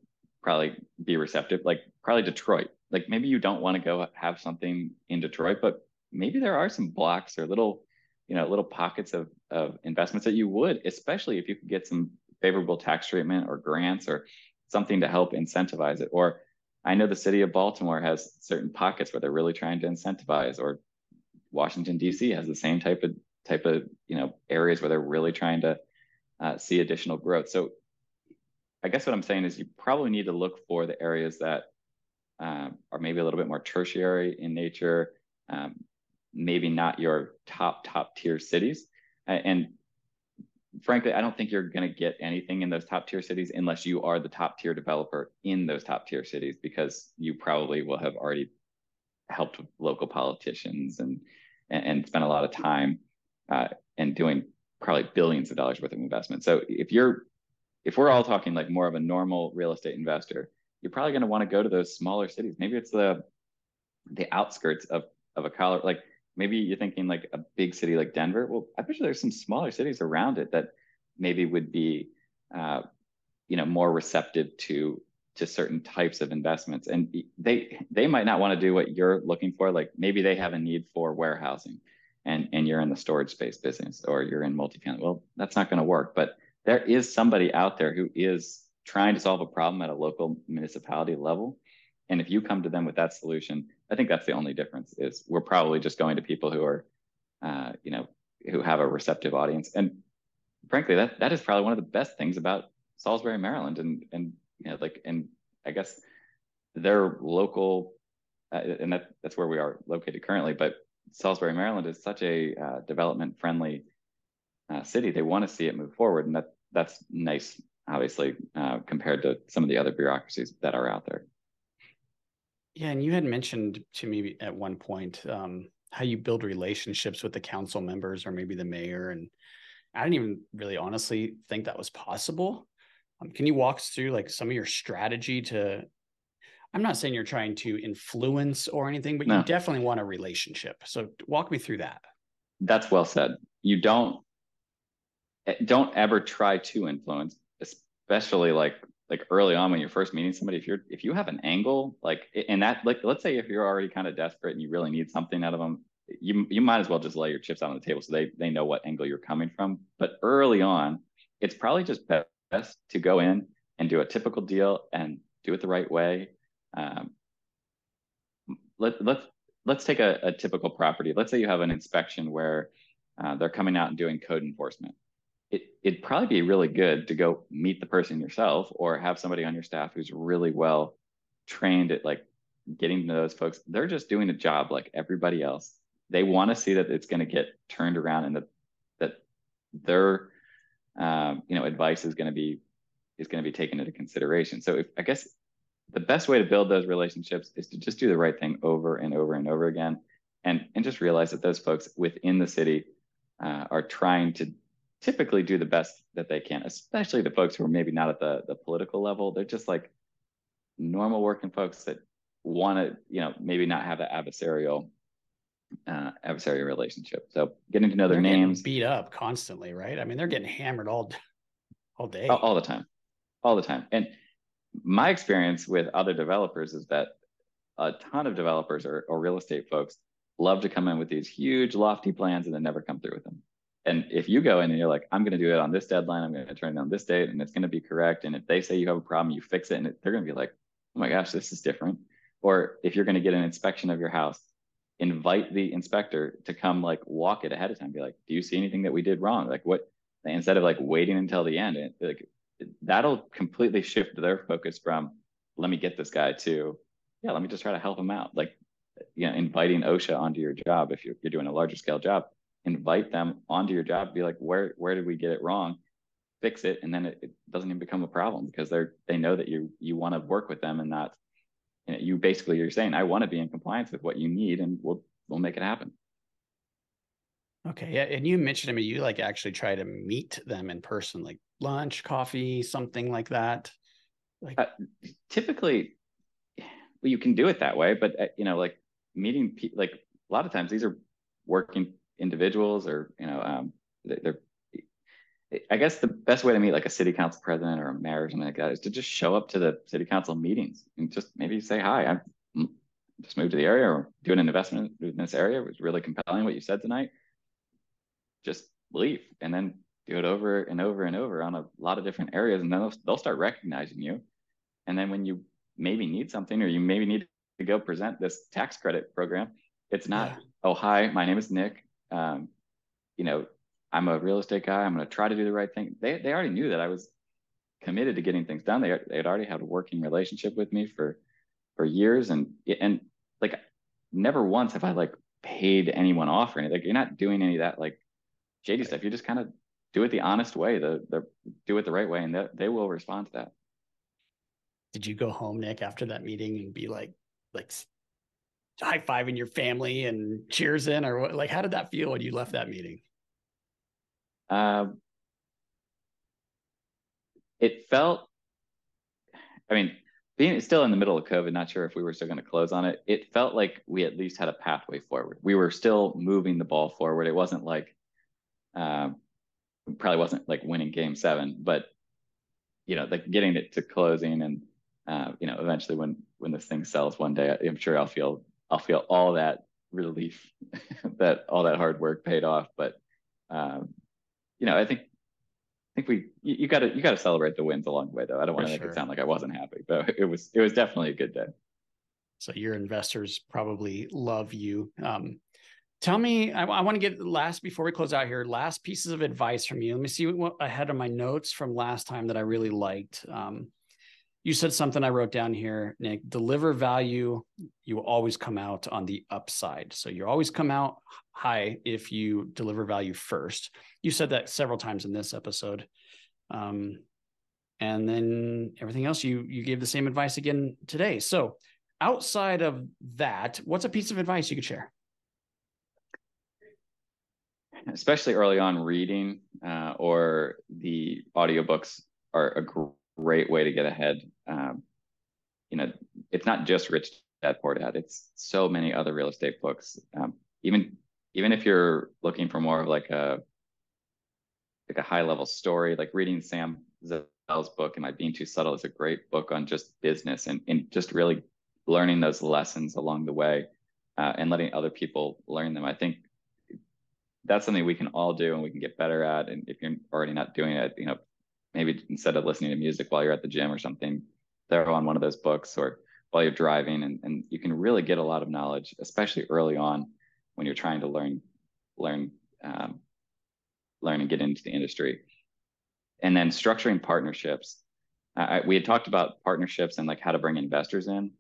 probably be receptive like probably detroit like maybe you don't want to go have something in detroit but maybe there are some blocks or little you know little pockets of, of investments that you would especially if you could get some favorable tax treatment or grants or something to help incentivize it or i know the city of baltimore has certain pockets where they're really trying to incentivize or Washington D.C. has the same type of type of you know areas where they're really trying to uh, see additional growth. So I guess what I'm saying is you probably need to look for the areas that um, are maybe a little bit more tertiary in nature, um, maybe not your top top tier cities, and frankly, I don't think you're going to get anything in those top tier cities unless you are the top tier developer in those top tier cities because you probably will have already helped local politicians and and, spent a lot of time uh, and doing probably billions of dollars worth of investment. So if you're if we're all talking like more of a normal real estate investor, you're probably going to want to go to those smaller cities. Maybe it's the the outskirts of of a college. Like maybe you're thinking like a big city like Denver. Well, I bet you there's some smaller cities around it that maybe would be uh, you know more receptive to to certain types of investments. And they they might not want to do what you're looking for. Like maybe they have a need for warehousing and and you're in the storage space business or you're in multifamily. Well that's not going to work. But there is somebody out there who is trying to solve a problem at a local municipality level. And if you come to them with that solution i think that's the only difference is we're probably just going to people who are uh, you know who have a receptive audience and frankly that that is probably one of the best things about salisbury maryland and and you know, like, and I guess their local, uh, and that, that's where we are located currently, but Salisbury, Maryland is such a uh, development friendly uh, city. They want to see it move forward. And that that's nice, obviously, uh, compared to some of the other bureaucracies that are out there. Yeah. And you had mentioned to me at one point um, how you build relationships with the council members or maybe the mayor. And I didn't even really honestly think that was possible. Um, can you walk us through like some of your strategy to? I'm not saying you're trying to influence or anything, but no. you definitely want a relationship. So walk me through that. That's well said. You don't eh, don't ever try to influence, especially like like early on when you're first meeting somebody. If you're if you have an angle like and that like let's say if you're already kind of desperate and you really need something out of them, you you might as well just lay your chips out on the table so they they know what angle you're coming from. But early on, it's probably just best to go in and do a typical deal and do it the right way. Um, let let's let's take a, a typical property. Let's say you have an inspection where uh, they're coming out and doing code enforcement. It, it'd probably be really good to go meet the person yourself or have somebody on your staff who's really well trained at like getting to know those folks. They're just doing a job like everybody else. They want to see that it's going to get turned around and that that their um, you know advice is going to be is going to be taken into consideration. So if I guess the best way to build those relationships is to just do the right thing over and over and over again and and just realize that those folks within the city uh, are trying to typically do the best that they can especially the folks who are maybe not at the the political level. They're just like normal working folks that want to you know maybe not have that adversarial uh, adversarial relationship. So getting to know their they're names. beat up constantly right? I mean they're getting hammered all all day. All, all the time. All the time. And my experience with other developers is that a ton of developers or, or real estate folks love to come in with these huge lofty plans and then never come through with them. And if you go in and you're like, I'm going to do it on this deadline, I'm going to turn it on this date, and it's going to be correct. And if they say you have a problem, you fix it, and it, they're going to be like, oh my gosh, this is different. Or if you're going to get an inspection of your house, invite the inspector to come like walk it ahead of time. Be like, do you see anything that we did wrong? Like what? Instead of like waiting until the end, like that'll completely shift their focus from let me get this guy to yeah let me just try to help him out like you know inviting osha onto your job if you're, you're doing a larger scale job invite them onto your job be like where where did we get it wrong fix it and then it, it doesn't even become a problem because they're they know that you you want to work with them and not you, know, you basically you're saying i want to be in compliance with what you need and we'll we'll make it happen okay yeah and you mentioned i mean you like actually try to meet them in person like lunch, coffee, something like that? Like uh, typically, well, you can do it that way, but uh, you know, like meeting people, like a lot of times these are working individuals, or you know, um, they're. I guess the best way to meet like a city council president or a mayor or something like that is to just show up to the city council meetings and just maybe say hi. I'm just moved to the area or doing an investment in this area. It was really compelling what you said tonight. Just leave and then do it over and over and over on a lot of different areas and then they'll, they'll start recognizing you and then when you maybe need something or you maybe need to go present this tax credit program it's not yeah. oh hi my name is nick um, you know i'm a real estate guy. I'm going to try to do the right thing. They, they already knew that i was committed to getting things done. They, they had already had a working relationship with me for for years. And and like never once have i like paid anyone off or anything. Like you're not doing any of that like shady stuff. You're just kind of do it the honest way, the, the do it the right way, and they, they will respond to that. Did you go home, Nick, after that meeting and be like, like high fiving your family and cheers in, or what? Like, how did that feel when you left that meeting? Um, it felt. I mean, being still in the middle of COVID, not sure if we were still going to close on it. It felt like we at least had a pathway forward. We were still moving the ball forward. It wasn't like, um, probably wasn't like winning game seven, but you know, like getting it to closing and uh, you know, eventually when when this thing sells one day, I'm sure I'll feel I'll feel all that relief that all that hard work paid off. But um, you know, I think I think we you, you, gotta you gotta celebrate the wins along the way though. I don't want to make sure. it sound like I wasn't happy, but it was it was definitely a good day. So your investors probably love you. Um, Tell me, I, I want to get last before we close out here. Last pieces of advice from you. Let me see what I had on my notes from last time that I really liked. Um, you said something I wrote down here, Nick. Deliver value. You always come out on the upside. So you always come out high if you deliver value first. You said that several times in this episode. Um, and then everything else you you gave the same advice again today. So outside of that, what's a piece of advice you could share? especially early on reading uh, or the audiobooks are a great way to get ahead um, you know it's not just rich dad poor dad. It's so many other real estate books. Um, even even if you're looking for more of like a like a high level story like reading sam zell's book am i being too subtle is a great book on just business and, and just really learning those lessons along the way uh, and letting other people learn them. I think that's something we can all do and we can get better at. And if you're already not doing it, you know, maybe instead of listening to music while you're at the gym or something, throw on one of those books or while you're driving, and, and you can really get a lot of knowledge, especially early on when you're trying to learn learn um, learn and get into the industry. And then structuring partnerships. Uh, we had talked about partnerships and like how to bring investors in,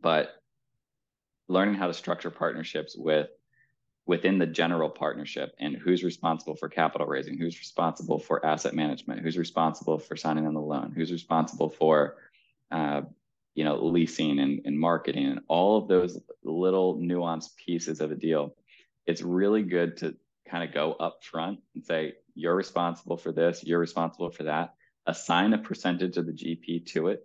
but learning how to structure partnerships with within the general partnership and who's responsible for capital raising, who's responsible for asset management, who's responsible for signing on the loan, who's responsible for uh, you know leasing and, and marketing and all of those little nuanced pieces of a deal. It's really good to kind of go up front and say, you're responsible for this, you're responsible for that. Assign a percentage of the GP to it.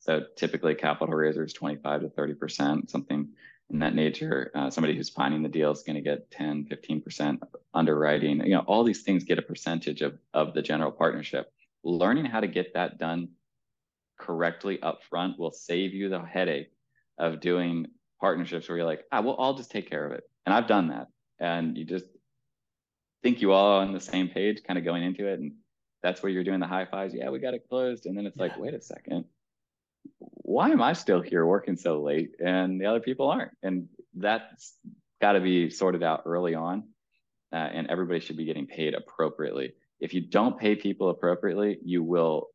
So typically capital raisers 25 to 30%, something in that nature. Uh, somebody who's finding the deal is going to get 10, 15% underwriting. You know, all these things get a percentage of, of the general partnership. Learning how to get that done correctly up front will save you the headache of doing partnerships where you're like, ah, well, I'll just take care of it. And I've done that. And you just think you all on the same page, kind of going into it. And that's where you're doing the high fives. Yeah, we got it closed. And then it's yeah. like, wait a second why am I still here working so late and the other people aren't? And that's got to be sorted out early on. Uh, and everybody should be getting paid appropriately. If you don't pay people appropriately, you will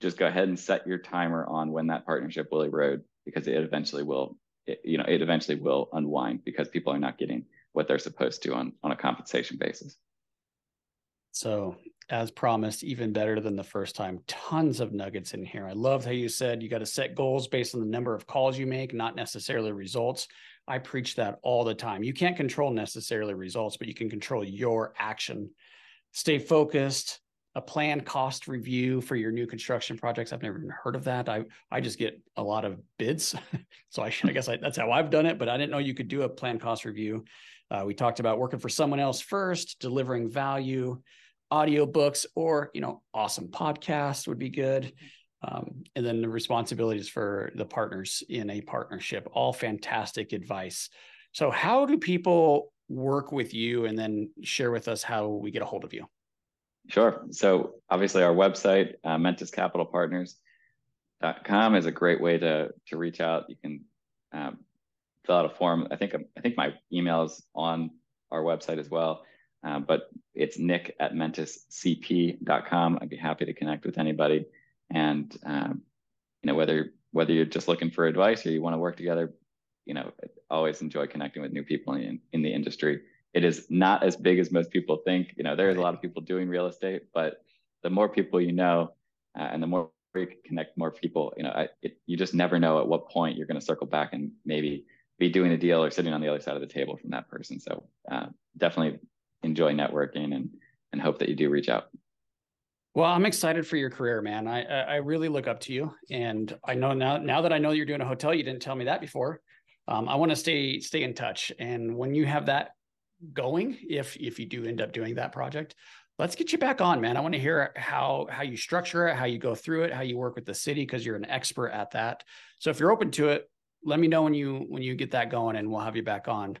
just go ahead and set your timer on when that partnership will erode because it eventually will, it, you know, it eventually will unwind because people are not getting what they're supposed to on, on a compensation basis. So as promised, even better than the first time. Tons of nuggets in here. I love how you said you got to set goals based on the number of calls you make, not necessarily results. I preach that all the time. You can't control necessarily results, but you can control your action. Stay focused. A planned cost review for your new construction projects. I've never even heard of that. I I just get a lot of bids, so I, I guess I, that's how I've done it. But I didn't know you could do a planned cost review. Uh, we talked about working for someone else first, delivering value audiobooks or you know awesome podcasts would be good. Um, and then the responsibilities for the partners in a partnership all fantastic advice. So how do people work with you and then share with us how we get a hold of you? Sure. So obviously our website uh, mentiscapitalpartners.com is a great way to to reach out. You can um, fill out a form. I think i think my email is on our website as well uh, but it's nick at mentiscp.com. I'd be happy to connect with anybody. And, um, you know, whether, whether you're just looking for advice or you want to work together, you know, always enjoy connecting with new people in, in the industry. It is not as big as most people think. You know, there's a lot of people doing real estate, but the more people you know, uh, and the more you can connect more people, you know, I, it, you just never know at what point you're going to circle back and maybe be doing a deal or sitting on the other side of the table from that person. So uh, definitely enjoy networking and and hope that you do reach out. Well, I'm excited for your career, man. I I really look up to you, and I know now now that I know you're doing a hotel. You didn't tell me that before. Um, I want to stay stay in touch, and when you have that going, if if you do end up doing that project, let's get you back on, man. I want to hear how how you structure it, how you go through it, how you work with the city because you're an expert at that. So if you're open to it, let me know when you when you get that going, and we'll have you back on.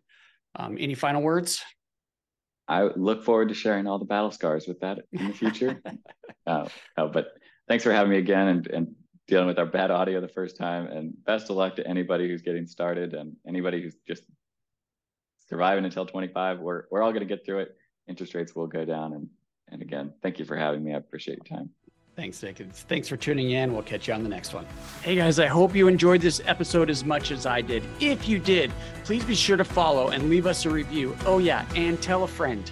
Um, any final words? I look forward to sharing all the battle scars with that in the future. uh, uh, but thanks for having me again and, and dealing with our bad audio the first time. And best of luck to anybody who's getting started and anybody who's just surviving until 25. We're, we're all going to get through it. Interest rates will go down. And, and again, thank you for having me. I appreciate your time. Thanks, Nick. Thanks for tuning in. We'll catch you on the next one. Hey, guys, I hope you enjoyed this episode as much as I did. If you did, please be sure to follow and leave us a review. Oh, yeah, and tell a friend.